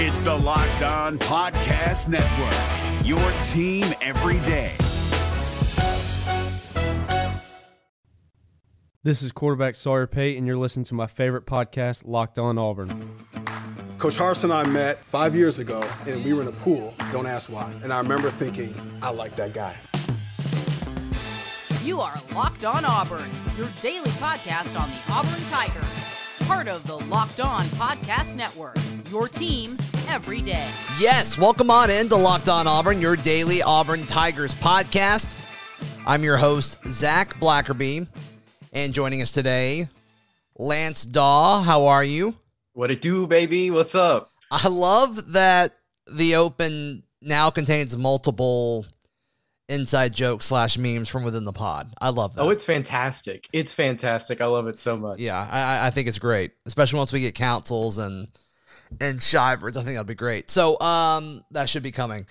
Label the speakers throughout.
Speaker 1: It's the Locked On Podcast Network, your team every day.
Speaker 2: This is quarterback Sawyer Pate, and you're listening to my favorite podcast, Locked On Auburn.
Speaker 3: Coach Harsin and I met five years ago, and we were in a pool. Don't ask why. And I remember thinking, I like that guy.
Speaker 4: You are Locked On Auburn, your daily podcast on the Auburn Tigers. Part of the Locked On Podcast Network, your team every day.
Speaker 5: Yes, welcome on in to Locked On Auburn, your daily Auburn Tigers podcast. I'm your host, Zac Blackerby, and joining us today, Lance Dawe. How are you?
Speaker 6: What it do, baby? What's up?
Speaker 5: I love that the open now contains multiple inside jokes slash memes from within the pod. I love that.
Speaker 6: Oh, it's fantastic. It's fantastic. I love it so much.
Speaker 5: Yeah, I, I think it's great, especially once we get councils and and Shivers. I think that'll be great. So um, that should be coming.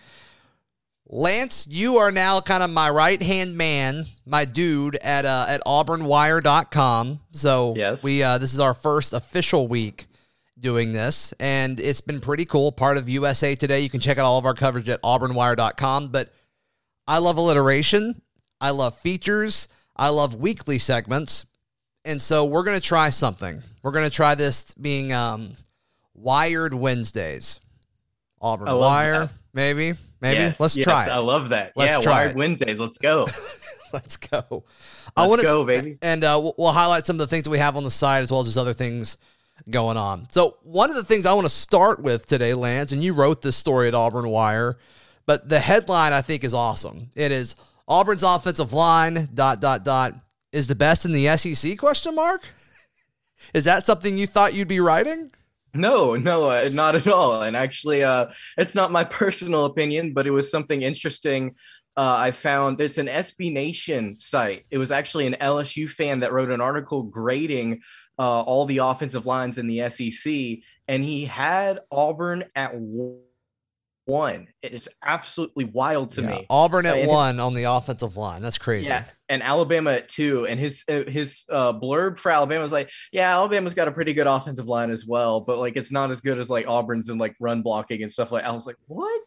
Speaker 5: Lance, you are now kind of my right hand man, my dude at uh, at AuburnWire.com. So
Speaker 6: yes,
Speaker 5: we uh, this is our first official week doing this, and it's been pretty cool. Part of USA Today. You can check out all of our coverage at AuburnWire.com. But I love alliteration. I love features. I love weekly segments. And so we're going to try something. We're going to try this being um, Wired Wednesdays. Auburn Wire,
Speaker 6: that.
Speaker 5: maybe. Maybe.
Speaker 6: Yes,
Speaker 5: Let's
Speaker 6: yes,
Speaker 5: try it.
Speaker 6: I love that.
Speaker 5: Let's
Speaker 6: yeah,
Speaker 5: try
Speaker 6: Wired
Speaker 5: it.
Speaker 6: Wednesdays. Let's go.
Speaker 5: Let's go.
Speaker 6: Let's
Speaker 5: I wanna,
Speaker 6: go, baby.
Speaker 5: And uh, we'll, we'll highlight some of the things that we have on the side as well as just other things going on. So, one of the things I want to start with today, Lance, and you wrote this story at Auburn Wire, but the headline I think is awesome. It is Auburn's offensive line dot dot dot is the best in the SEC question mark. Is that something you thought you'd be writing?
Speaker 6: No, no, uh, not at all. And actually, uh, it's not my personal opinion, but it was something interesting. Uh, I found there's an SB Nation site. It was actually an LSU fan that wrote an article grading uh, all the offensive lines in the SEC, and he had Auburn at. It is absolutely wild to
Speaker 5: Yeah,
Speaker 6: me.
Speaker 5: Auburn at
Speaker 6: and-
Speaker 5: one on the offensive line. That's crazy.
Speaker 6: Yeah, and Alabama at two. And his uh, his uh, blurb for Alabama was like, yeah, Alabama's got a pretty good offensive line as well, but like it's not as good as like Auburn's and like run blocking and stuff like. I was like, what?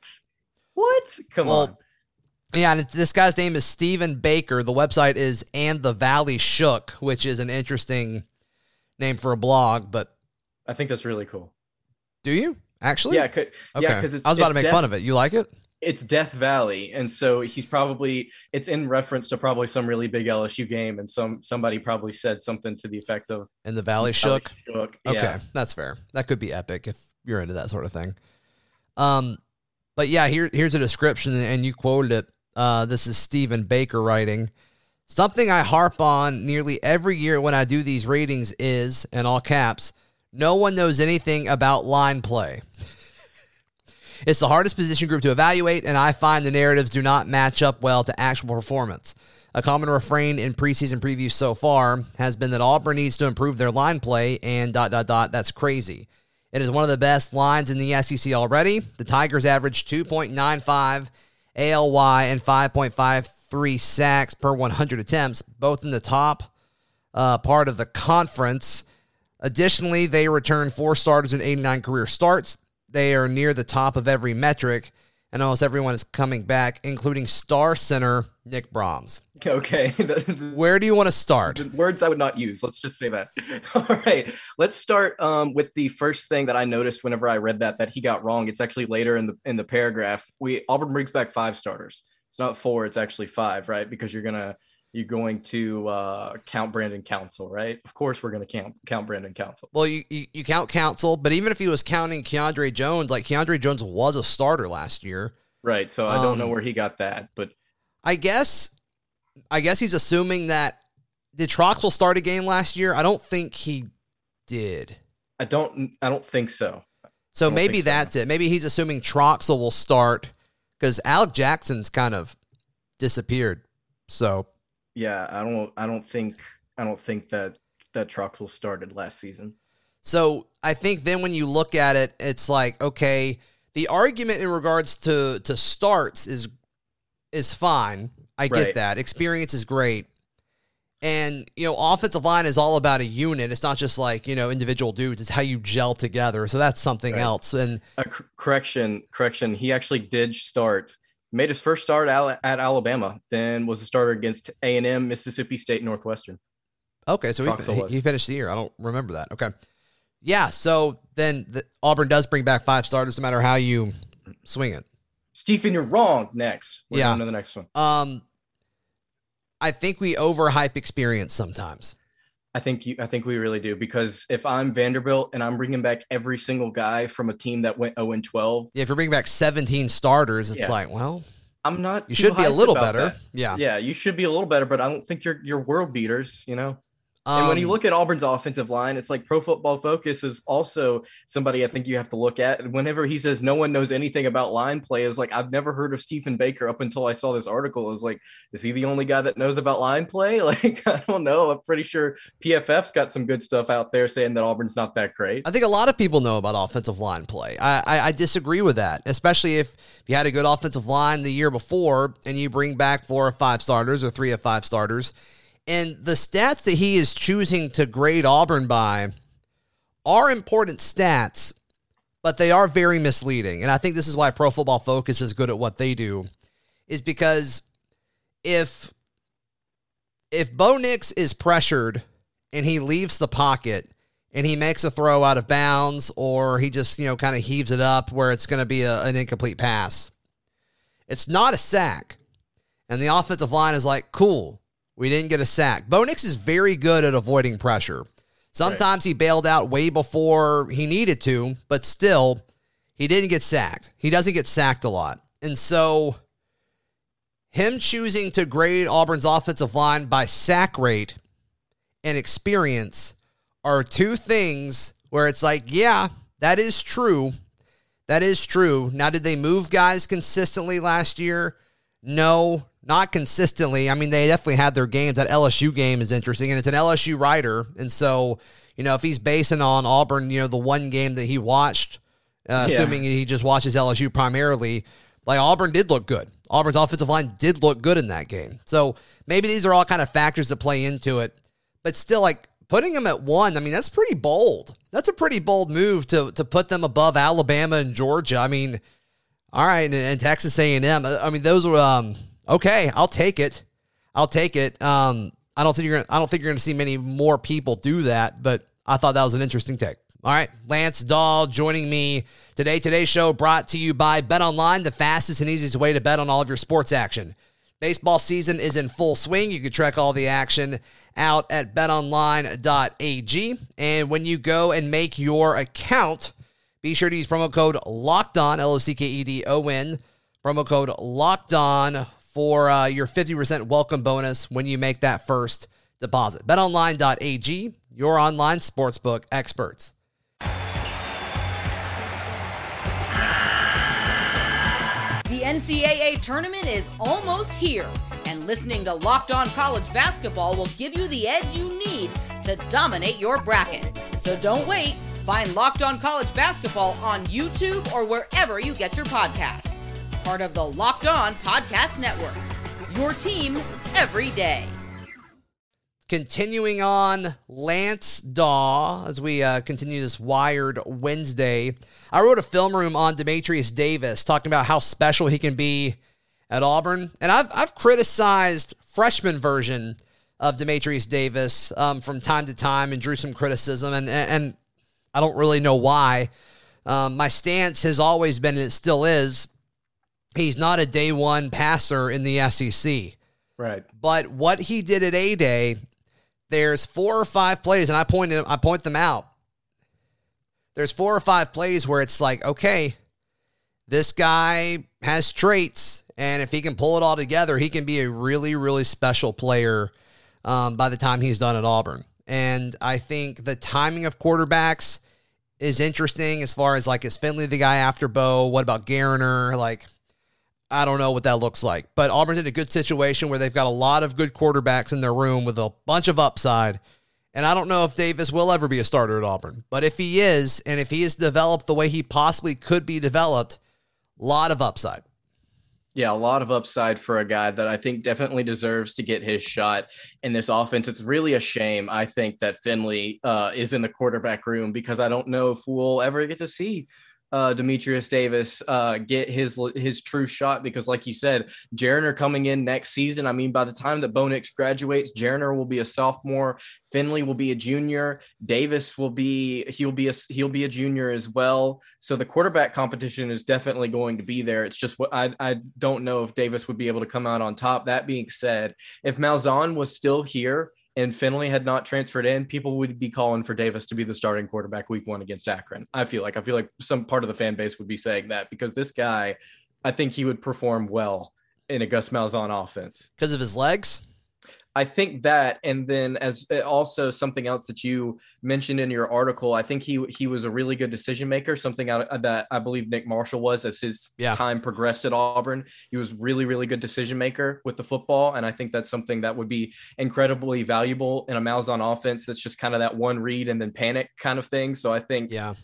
Speaker 6: What? Come
Speaker 5: Well,
Speaker 6: on.
Speaker 5: Yeah, and it's, this guy's name is Stephen Baker. The website is And the Valley Shook, which is an interesting name for a blog. But
Speaker 6: I think that's really cool.
Speaker 5: do you actually?
Speaker 6: Yeah, cause,
Speaker 5: Okay.
Speaker 6: yeah, because it's.
Speaker 5: I was about to make
Speaker 6: Death-
Speaker 5: fun of it. You like it?
Speaker 6: It's Death Valley, and so he's probably it's in reference to probably some really big LSU game, and some somebody probably said something to the effect of
Speaker 5: And the Valley Shook.
Speaker 6: Shook.
Speaker 5: Okay,
Speaker 6: Yeah.
Speaker 5: that's fair. That could be epic if you're into that sort of thing. Um, but yeah, here here's a description, and you quoted it. Uh, this is Stephen Baker writing. Something I harp on nearly every year when I do these ratings is, in all caps, no one knows anything about line play. It's the hardest position group to evaluate, and I find the narratives do not match up well to actual performance. A common refrain in preseason previews so far has been that Auburn needs to improve their line play, and dot dot dot. That's crazy. It is one of the best lines in the SEC already. The Tigers average 2.95 ALY and 5.53 sacks per 100 attempts, both in the top uh, part of the conference. Additionally, they return four starters in 89 career starts. They are near the top of every metric, and almost everyone is coming back, including star center Nick Brahms.
Speaker 6: Okay.
Speaker 5: Where do you want to start?
Speaker 6: words I would not use. Let's just say that. All right, let's start um, with the first thing that I noticed whenever I read that that he got wrong. It's actually later in the in the paragraph. We Auburn brings back five starters. It's not four. It's actually five, right? Because you're gonna you're going to uh, count Brandon Council, right? Of course, we're gonna count count Brandon Council.
Speaker 5: Well, you, you, you count Council, but even if he was counting Keiondre Jones, like Keiondre Jones was a starter last year.
Speaker 6: Right. So I don't know
Speaker 5: Um,
Speaker 6: where he got that, but
Speaker 5: I guess I guess he's assuming that did Troxel start a game last year? I don't think he did.
Speaker 6: I don't I don't think so.
Speaker 5: So maybe
Speaker 6: so.
Speaker 5: that's it. Maybe he's assuming Troxel will start because Alec Jackson's kind of disappeared. So
Speaker 6: Yeah, I don't I don't think I don't think that that Troxel started last season.
Speaker 5: So I think then when you look at it, it's like okay, the argument in regards to to starts is is fine. I get
Speaker 6: Right.
Speaker 5: that. Experience is great. And, you know, offensive line is all about a unit. It's not just like, you know, individual dudes. It's how you gel together. So that's something
Speaker 6: Right.
Speaker 5: else. And
Speaker 6: Uh, cor- correction, correction. He actually did start. Made his first start at, at Alabama, then was a starter against A and M, Mississippi State, Northwestern.
Speaker 5: okay, so he, he, he finished the year. I don't remember that. Okay. Yeah. So then the, Auburn does bring back five starters no matter how you swing it.
Speaker 6: Stephen, you're wrong. Next, we're
Speaker 5: Yeah.
Speaker 6: going to the next one.
Speaker 5: Um, I think we overhype experience sometimes.
Speaker 6: I think you. I think we really do because if I'm Vanderbilt and I'm bringing back every single guy from a team that went 0 and 12, yeah,
Speaker 5: If you're bringing back 17 starters, it's
Speaker 6: Yeah.
Speaker 5: like, well,
Speaker 6: I'm not.
Speaker 5: you should be a little better.
Speaker 6: that.
Speaker 5: Yeah.
Speaker 6: Yeah, you should be a little better, but I don't think you're you're world beaters. You know. And when you
Speaker 5: Um,
Speaker 6: look at Auburn's offensive line, it's like Pro Football Focus is also somebody I think you have to look at. And whenever he says no one knows anything about line play, is like I've never heard of Stephen Baker up until I saw this article. Is like, is he the only guy that knows about line play? Like, I don't know. I'm pretty sure PFF's got some good stuff out there saying that Auburn's not that great.
Speaker 5: I think a lot of people know about offensive line play. I, I, I disagree with that, especially if, if you had a good offensive line the year before and you bring back four or five starters or three or five starters. And the stats that he is choosing to grade Auburn by are important stats, but they are very misleading. And I think this is why Pro Football Focus is good at what they do, is because if if Bo Nix is pressured and he leaves the pocket and he makes a throw out of bounds or he just, you know, kind of heaves it up where it's going to be a, an incomplete pass, it's not a sack. And the offensive line is like, cool, we didn't get a sack. Bo Nix is very good at avoiding pressure. Sometimes he bailed out way before he needed to, but still, he didn't get sacked. He doesn't get sacked a lot. And so, him choosing to grade Auburn's offensive line by sack rate and experience are two things where it's like, yeah, that is true. That is true. Now, did they move guys consistently last year? No, not consistently. I mean, they definitely had their games. That LSU game is interesting, and it's an LSU writer. And so, you know, if he's basing on Auburn, you know, the one game that he watched, uh,
Speaker 6: Yeah.
Speaker 5: assuming he just watches LSU primarily, like Auburn did look good. Auburn's offensive line did look good in that game. So maybe these are all kind of factors that play into it. But still, like putting them at one, I mean, that's pretty bold. That's a pretty bold move to to put them above Alabama and Georgia. I mean, all right, and, and Texas A&M. I mean, those were um, okay. I'll take it. I'll take it. Um, I don't think you're. Gonna, I don't think you're going to see many more people do that. But I thought that was an interesting take. All right, Lance Dawe joining me today. Today's show brought to you by Bet Online, the fastest and easiest way to bet on all of your sports action. Baseball season is in full swing. You can track all the action out at betonline.ag. And when you go and make your account, be sure to use promo code Locked On L O C K E D O N. Promo code Locked On for uh, your 50% welcome bonus when you make that first deposit. BetOnline.ag, your online sportsbook experts.
Speaker 4: The NCAA tournament is almost here, and listening to Locked On College Basketball will give you the edge you need to dominate your bracket. So don't wait. Find Locked On College Basketball on YouTube or wherever you get your podcasts. Part of the Locked On Podcast Network. Your team every day.
Speaker 5: Continuing on, Lance Dawe, as we uh, continue this Wired Wednesday. I wrote a film room on Dematrius Davis, talking about how special he can be at Auburn. And I've, I've criticized freshman version of Dematrius Davis um, from time to time and drew some criticism. And, and, I don't really know why. Um, my stance has always been, and it still is, he's not a day one passer in the SEC.
Speaker 6: Right.
Speaker 5: But what he did at A Day, there's four or five plays, and I pointed I point them out. There's four or five plays where it's like, okay, this guy has traits, and if he can pull it all together, he can be a really, really special player um, by the time he's done at Auburn. And I think the timing of quarterbacks is interesting as far as like is Finley the guy after Bo? What about Geriner? Like, I don't know what that looks like. But Auburn's in a good situation where they've got a lot of good quarterbacks in their room with a bunch of upside. And I don't know if Davis will ever be a starter at Auburn. But if he is, and if he is developed the way he possibly could be developed, a lot of upside.
Speaker 6: Yeah, a lot of upside for a guy that I think definitely deserves to get his shot in this offense. It's really a shame, I think, that Finley uh, is in the quarterback room because I don't know if we'll ever get to see uh, Dematrius Davis uh, get his his true shot because, like you said, Geriner coming in next season. I mean, by the time that Bo Nix graduates, Geriner will be a sophomore. Finley will be a junior. Davis will be he'll be a he'll be a junior as well. So the quarterback competition is definitely going to be there. It's just what I I don't know if Davis would be able to come out on top. That being said, if Malzahn was still here and Finley had not transferred in, people would be calling for Davis to be the starting quarterback week one against Akron. I feel like I feel like some part of the fan base would be saying that because this guy, I think he would perform well in a Gus Malzahn offense
Speaker 5: because of his legs.
Speaker 6: I think that, and then as uh, also something else that you mentioned in your article, I think he he was a really good decision maker. Something I, that I believe Nick Marshall was as his yeah. time progressed at Auburn. He was really really good decision maker with the football, and I think that's something that would be incredibly valuable in a Malzahn offense. That's just kind of that one read and then panic kind of thing. So I think
Speaker 5: yeah.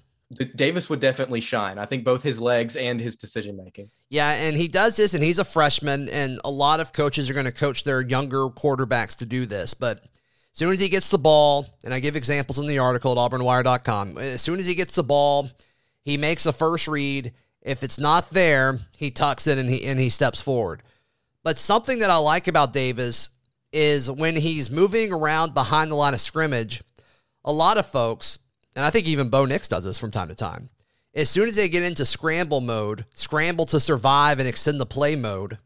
Speaker 6: Davis would definitely shine. I think both his legs and his decision making.
Speaker 5: Yeah, and he does this, and he's a freshman, and a lot of coaches are going to coach their younger quarterbacks to do this. But as soon as he gets the ball, and I give examples in the article at auburnwire.com, as soon as he gets the ball, he makes a first read. If it's not there, he tucks it and he and he steps forward. But something that I like about Davis is when he's moving around behind the line of scrimmage, a lot of folks and I think even Bo Nix does this from time to time. As soon as they get into scramble mode, scramble to survive and extend the play mode,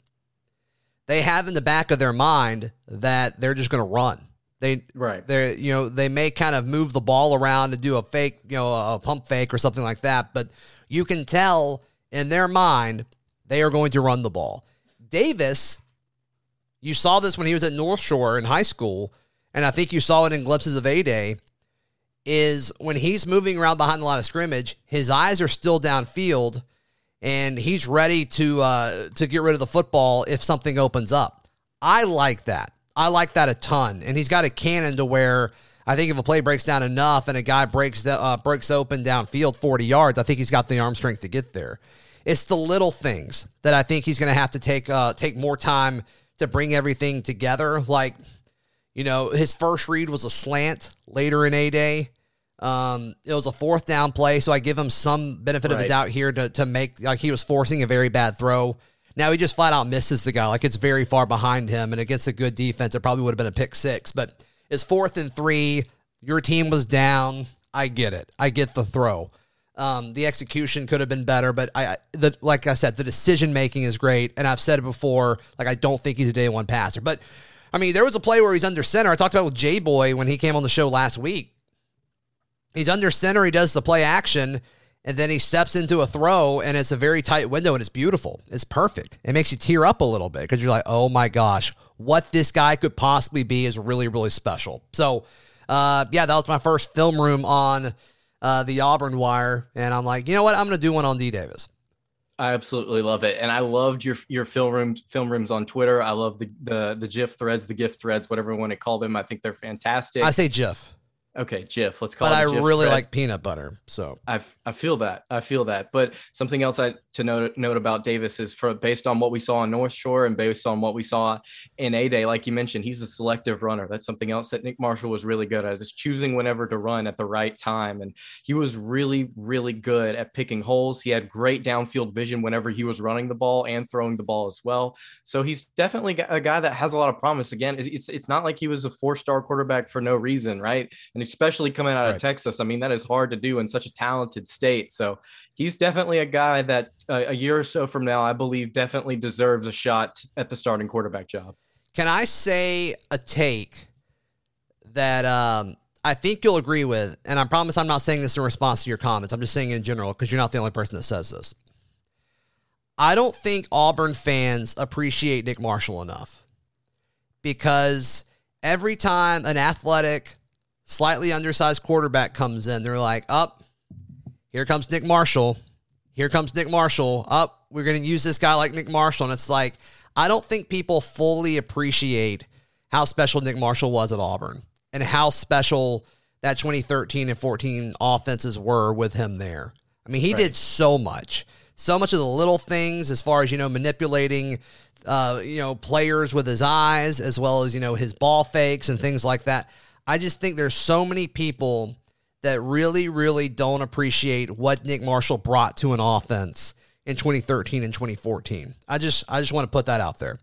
Speaker 5: they have in the back of their mind that they're just going to run. They
Speaker 6: right.
Speaker 5: They you know they may kind of move the ball around and do a fake you know a pump fake or something like that, but you can tell in their mind they are going to run the ball. Davis, you saw this when he was at North Shore in high school, and I think you saw it in glimpses of A Day is when he's moving around behind the line of scrimmage, his eyes are still downfield, and he's ready to uh, to get rid of the football if something opens up. I like that. I like that a ton, and he's got a cannon to where I think if a play breaks down enough and a guy breaks the, uh, breaks open downfield forty yards, I think he's got the arm strength to get there. It's the little things that I think he's going to have to take uh, take more time to bring everything together. Like you know, his first read was a slant later in A Day. Um, it was a fourth down play, so I give him some benefit right. of the doubt here to, to make like he was forcing a very bad throw. Now he just flat out misses the guy. Like it's very far behind him, and against a good defense, it probably would have been a pick six. But it's fourth and three. Your team was down. I get it. I get the throw. Um, the execution could have been better, but I, the, like I said, the decision making is great. And I've said it before. Like I don't think he's a day one passer, but I mean, there was a play where he's under center. I talked about with J Boy when he came on the show last week. He's under center. He does the play action, and then he steps into a throw, and it's a very tight window, and it's beautiful. It's perfect. It makes you tear up a little bit because you're like, oh my gosh, what this guy could possibly be is really, really special. So, uh, yeah, that was my first film room on uh, the Auburn Wire, and I'm like, you know what? I'm going to do one on D Davis.
Speaker 6: I absolutely love it, and I loved your your film rooms film rooms on Twitter. I love the the the GIF threads, the GIF threads, whatever you want to call them. I think they're fantastic.
Speaker 5: I say GIF.
Speaker 6: Okay, Jif. Let's call
Speaker 5: but
Speaker 6: it.
Speaker 5: But I really like peanut butter, so
Speaker 6: I I feel that I feel that. But something else I to note note about Davis is for based on what we saw on North Shore and based on what we saw in A Day, like you mentioned, he's a selective runner. That's something else that Nick Marshall was really good at, is choosing whenever to run at the right time. And he was really really good at picking holes. He had great downfield vision whenever he was running the ball and throwing the ball as well. So he's definitely a guy that has a lot of promise. Again, it's it's not like he was a four star quarterback for no reason, right? And especially coming out of. Texas. I mean, that is hard to do in such a talented state. So he's definitely a guy that uh, a year or so from now, I believe, definitely deserves a shot at the starting quarterback job.
Speaker 5: Can I say a take that um, I think you'll agree with? And I promise I'm not saying this in response to your comments. I'm just saying in general because you're not the only person that says this. I don't think Auburn fans appreciate Nick Marshall enough because every time an athletic, slightly undersized quarterback comes in, they're like, up, oh, here comes Nick Marshall. Here comes Nick Marshall. Up, oh, we're going to use this guy like Nick Marshall. And it's like, I don't think people fully appreciate how special Nick Marshall was at Auburn and how special that 2013 and 14 offenses were with him there. I mean, he right. did so much. so much of the little things as far as you know manipulating uh, you know players with his eyes as well as you know his ball fakes and things like that i just think there's so many people that really really don't appreciate what nick marshall brought to an offense in 2013 and 2014 i just i just want to put that out there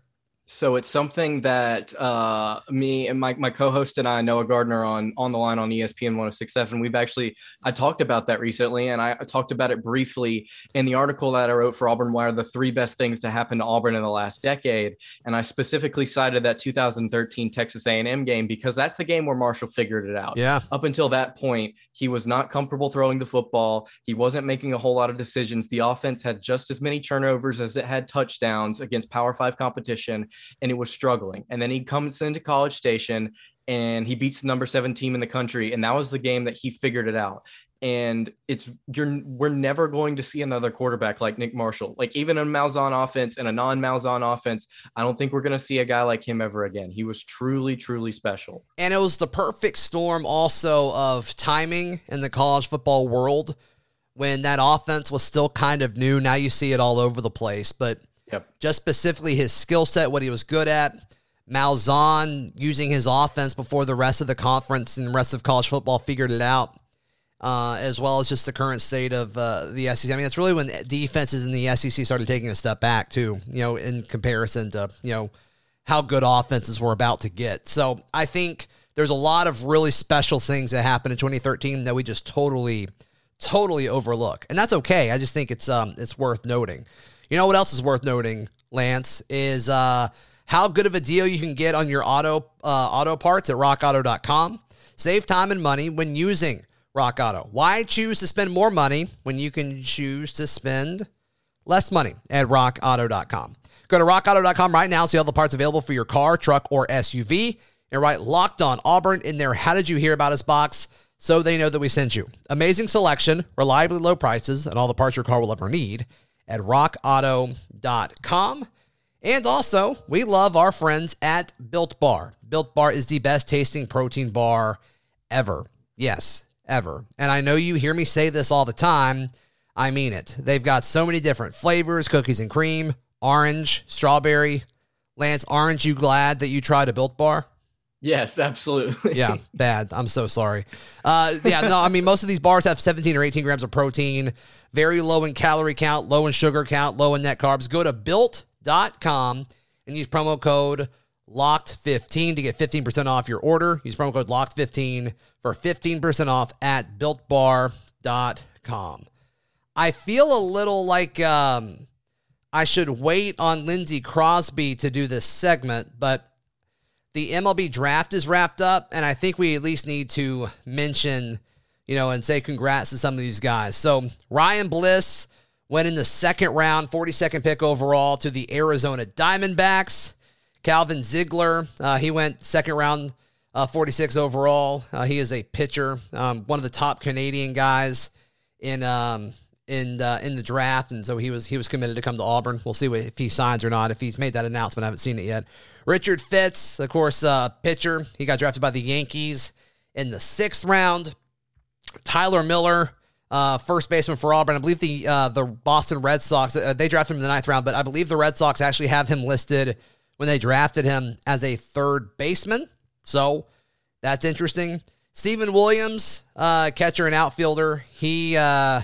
Speaker 6: So it's something that uh, me and my, my co-host and I, Noah Gardner, on on the line on ESPN 1067, we've actually I talked about that recently, and I, I talked about it briefly in the article that I wrote for Auburn Wire, the three best things to happen to Auburn in the last decade, and I specifically cited that 2013 Texas A&M game because that's the game where Marshall figured it out.
Speaker 5: yeah
Speaker 6: Up until that point, he was not comfortable throwing the football. He wasn't making a whole lot of decisions. The offense had just as many turnovers as it had touchdowns against Power Five competition, and it was struggling. And then he comes into College Station and he beats the number seven team in the country, and that was the game that he figured it out. And it's you're we're never going to see another quarterback like Nick Marshall. Like even a Malzahn offense and a non-Malzahn offense, I don't think we're going to see a guy like him ever again. He was truly, truly special.
Speaker 5: And it was the perfect storm also of timing in the college football world when that offense was still kind of new. Now you see it all over the place, but
Speaker 6: Yep.
Speaker 5: just specifically his skill set, what he was good at. Malzahn using his offense before the rest of the conference and the rest of college football figured it out, uh, as well as just the current state of uh, the SEC. I mean, that's really when defenses in the SEC started taking a step back too. You know, in comparison to you know how good offenses were about to get. So I think there's a lot of really special things that happened in 2013 that we just totally, totally overlook, and that's okay. I just think it's um it's worth noting. You know what else is worth noting, Lance, is uh how good of a deal you can get on your auto uh, auto parts at rockauto.com. Save time and money when using Rock Auto. Why choose to spend more money when you can choose to spend less money at rockauto.com? Go to rockauto.com right now, see all the parts available for your car, truck, or SUV, and write locked on Auburn in their How Did You Hear About Us box so they know that we sent you. Amazing selection, reliably low prices, and all the parts your car will ever need at rockauto.com. And also, we love our friends at Built Bar. Built Bar is the best tasting protein bar ever. Yes, ever. And I know you hear me say this all the time. I mean it. They've got so many different flavors cookies and cream, orange, strawberry. Lance, aren't you glad that you tried a Built Bar?
Speaker 6: Yes, absolutely.
Speaker 5: Yeah, bad. I'm so sorry. Uh, yeah, no, I mean, most of these bars have 17 or 18 grams of protein, very low in calorie count, low in sugar count, low in net carbs. Go to built.com and use promo code LOCKED15 to get 15% off your order. Use promo code LOCKED15 for 15% off at builtbar.com. I feel a little like um, I should wait on Lindsey Crosby to do this segment, but the MLB draft is wrapped up, and I think we at least need to mention, you know, and say congrats to some of these guys. So Ryan Bliss went in the second round, 42nd pick overall to the Arizona Diamondbacks. Calvin Ziegler, uh, he went second round, uh, 46 overall. Uh, he is a pitcher, um, one of the top Canadian guys in um, in uh, in the draft, and so he was he was committed to come to Auburn. We'll see what, if he signs or not. If he's made that announcement, I haven't seen it yet. Richard Fitts, of course, uh, pitcher. He got drafted by the Yankees in the sixth round. Tyler Miller, uh, first baseman for Auburn. I believe the uh, the Boston Red Sox uh, they drafted him in the ninth round, but I believe the Red Sox actually have him listed when they drafted him as a third baseman. So that's interesting. Stephen Williams, uh, catcher and outfielder. He uh,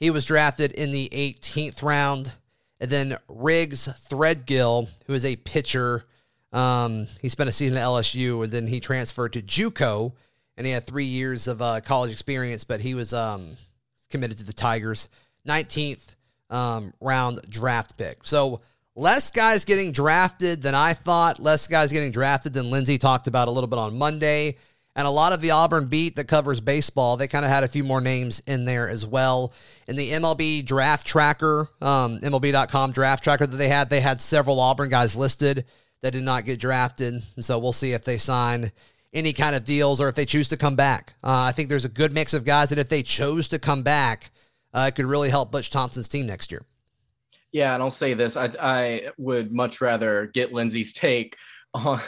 Speaker 5: he was drafted in the 18th round. And then Riggs Threadgill, who is a pitcher. Um, he spent a season at LSU, and then he transferred to JUCO, and he had three years of uh, college experience. But he was um, committed to the Tigers. 19th um, round draft pick. So less guys getting drafted than I thought. Less guys getting drafted than Lindsay talked about a little bit on Monday. And a lot of the Auburn beat that covers baseball, they kind of had a few more names in there as well. In the MLB draft tracker, um, MLB.com draft tracker that they had, they had several Auburn guys listed that did not get drafted. So we'll see if they sign any kind of deals or if they choose to come back. Uh, I think there's a good mix of guys that if they chose to come back, uh, it could really help Butch Thompson's team next year.
Speaker 6: Yeah, and I'll say this: I I would much rather get Lindsay's take on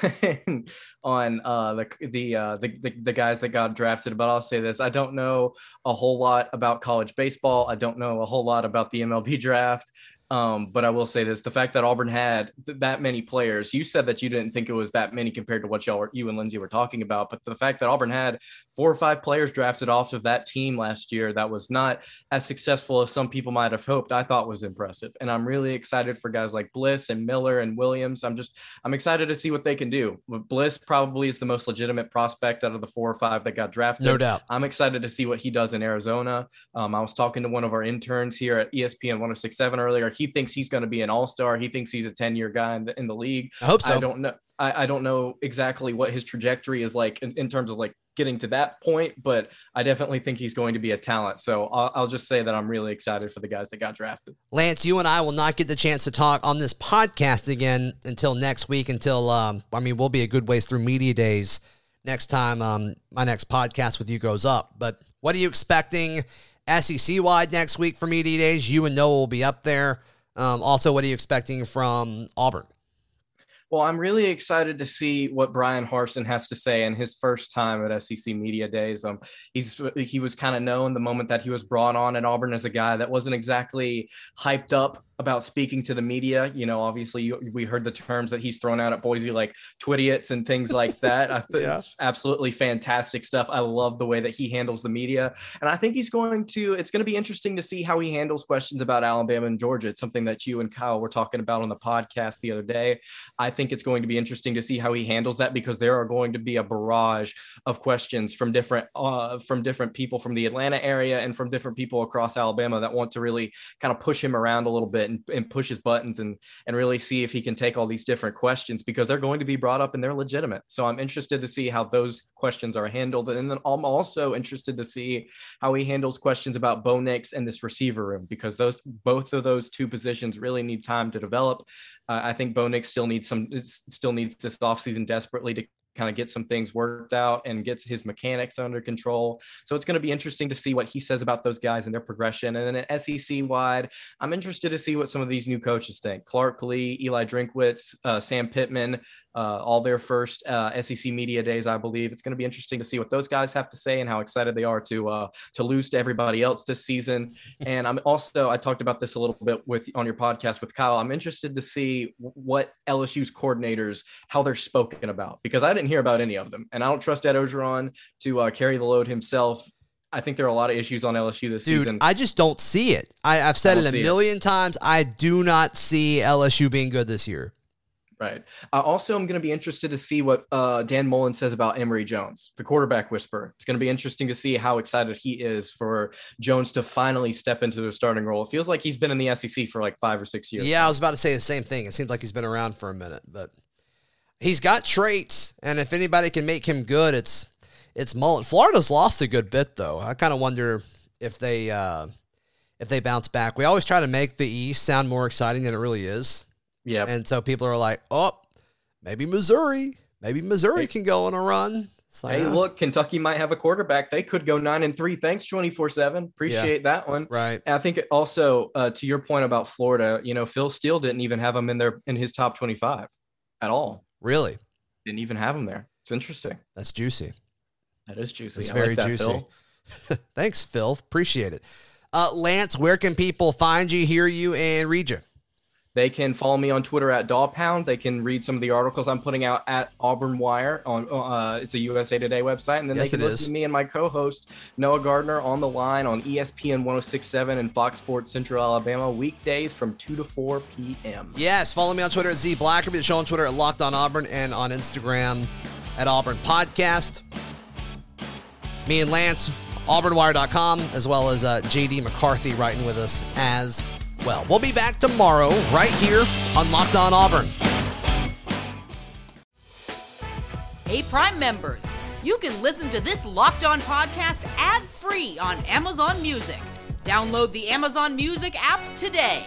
Speaker 6: on uh, the the, uh, the the the guys that got drafted. But I'll say this: I don't know a whole lot about college baseball. I don't know a whole lot about the MLB draft. Um, but I will say this: the fact that Auburn had th- that many players, you said that you didn't think it was that many compared to what y'all were, you and Lindsay were talking about. But the fact that Auburn had four or five players drafted off of that team last year that was not as successful as some people might have hoped, I thought was impressive. And I'm really excited for guys like Bliss and Miller and Williams. I'm just I'm excited to see what they can do. Bliss probably is the most legitimate prospect out of the four or five that got drafted.
Speaker 5: No doubt.
Speaker 6: I'm excited to see what he does in Arizona. Um, I was talking to one of our interns here at ESPN 1067 earlier. He thinks he's going to be an all star. He thinks he's a 10 year guy in the, in the league.
Speaker 5: I hope so.
Speaker 6: I don't know. I, I don't know exactly what his trajectory is like in, in terms of like getting to that point, but I definitely think he's going to be a talent. So I'll, I'll just say that I'm really excited for the guys that got drafted.
Speaker 5: Lance, you and I will not get the chance to talk on this podcast again until next week. Until um, I mean, we'll be a good ways through media days next time um, my next podcast with you goes up. But what are you expecting SEC wide next week for media days? You and Noah will be up there. Um, also, what are you expecting from Auburn?
Speaker 6: Well, I'm really excited to see what Bryan Harsin has to say in his first time at SEC Media Days. Um, he's he was kind of known the moment that he was brought on at Auburn as a guy that wasn't exactly hyped up about speaking to the media. You know, obviously you, we heard the terms that he's thrown out at Boise, like twidiots and things like that. I think yeah. it's absolutely fantastic stuff. I love the way that he handles the media, and I think he's going to. It's going to be interesting to see how he handles questions about Alabama and Georgia. It's something that you and Kyle were talking about on the podcast the other day. I think it's going to be interesting to see how he handles that because there are going to be a barrage of questions from different uh, from different people from the Atlanta area and from different people across Alabama that want to really kind of push him around a little bit and, and push his buttons and and really see if he can take all these different questions because they're going to be brought up and they're legitimate. So I'm interested to see how those questions are handled, and then I'm also interested to see how he handles questions about Bo Nix and this receiver room because those both of those two positions really need time to develop. Uh, I think Bo Nix still needs some still needs this offseason desperately to kind of get some things worked out and gets his mechanics under control. So it's going to be interesting to see what he says about those guys and their progression. And then at SEC wide, I'm interested to see what some of these new coaches think. Clark Lea, Eli Drinkwitz, uh, Sam Pittman, uh, all their first uh, SEC media days, I believe. It's going to be interesting to see what those guys have to say and how excited they are to uh, to lose to everybody else this season. And I'm also I talked about this a little bit with on your podcast with Kyle. I'm interested to see what LSU's coordinators how they're spoken about because I didn't hear about any of them, and I don't trust Ed Orgeron to uh, carry the load himself. I think there are a lot of issues on LSU this
Speaker 5: Dude,
Speaker 6: season.
Speaker 5: I just don't see it. I, have said it a million it. times. I do not see LSU being good this year.
Speaker 6: Right. Also, I also am going to be interested to see what uh, Dan Mullen says about Emory Jones, the quarterback whisperer. It's going to be interesting to see how excited he is for Jones to finally step into the starting role. It feels like he's been in the SEC for like five or six years.
Speaker 5: Yeah, I was about to say the same thing. It seems like he's been around for a minute, but he's got traits, and if anybody can make him good, it's it's Mullen. Florida's lost a good bit though. I kind of wonder if they uh, if they bounce back. We always try to make the East sound more exciting than it really is.
Speaker 6: Yeah.
Speaker 5: And so people are like, oh, maybe Missouri. Maybe Missouri hey. can go on a run.
Speaker 6: Like, hey, look, Kentucky might have a quarterback. They could go nine and three. Thanks, 24 7. Appreciate yeah. that one.
Speaker 5: Right.
Speaker 6: And I think also uh, to your point about Florida, you know, Phil Steele didn't even have him in there in his top 25 at all.
Speaker 5: Really?
Speaker 6: Didn't even have him there. It's interesting.
Speaker 5: That's juicy.
Speaker 6: That is juicy.
Speaker 5: It's very like that, juicy. Phil. Thanks, Phil. Appreciate it. Uh, Lance, where can people find you, hear you, and read you?
Speaker 6: They can follow me on Twitter at Dawpound. They can read some of the articles I'm putting out at Auburn Wire on uh, it's a USA Today website, and then yes, they can listen is. to me and my co-host Noah Gardner on the line on ESPN 106.7 and Fox Sports Central Alabama weekdays from two to four p.m.
Speaker 5: Yes, follow me on Twitter at Z Blackerby. The show on Twitter at Locked On Auburn and on Instagram at Auburn Podcast. Me and Lance, AuburnWire.com, as well as uh, JD McCarthy writing with us as well. We'll be back tomorrow right here on Locked On Auburn.
Speaker 4: Hey, Prime members, you can listen to this Locked On podcast ad free on Amazon Music. Download the Amazon Music app today.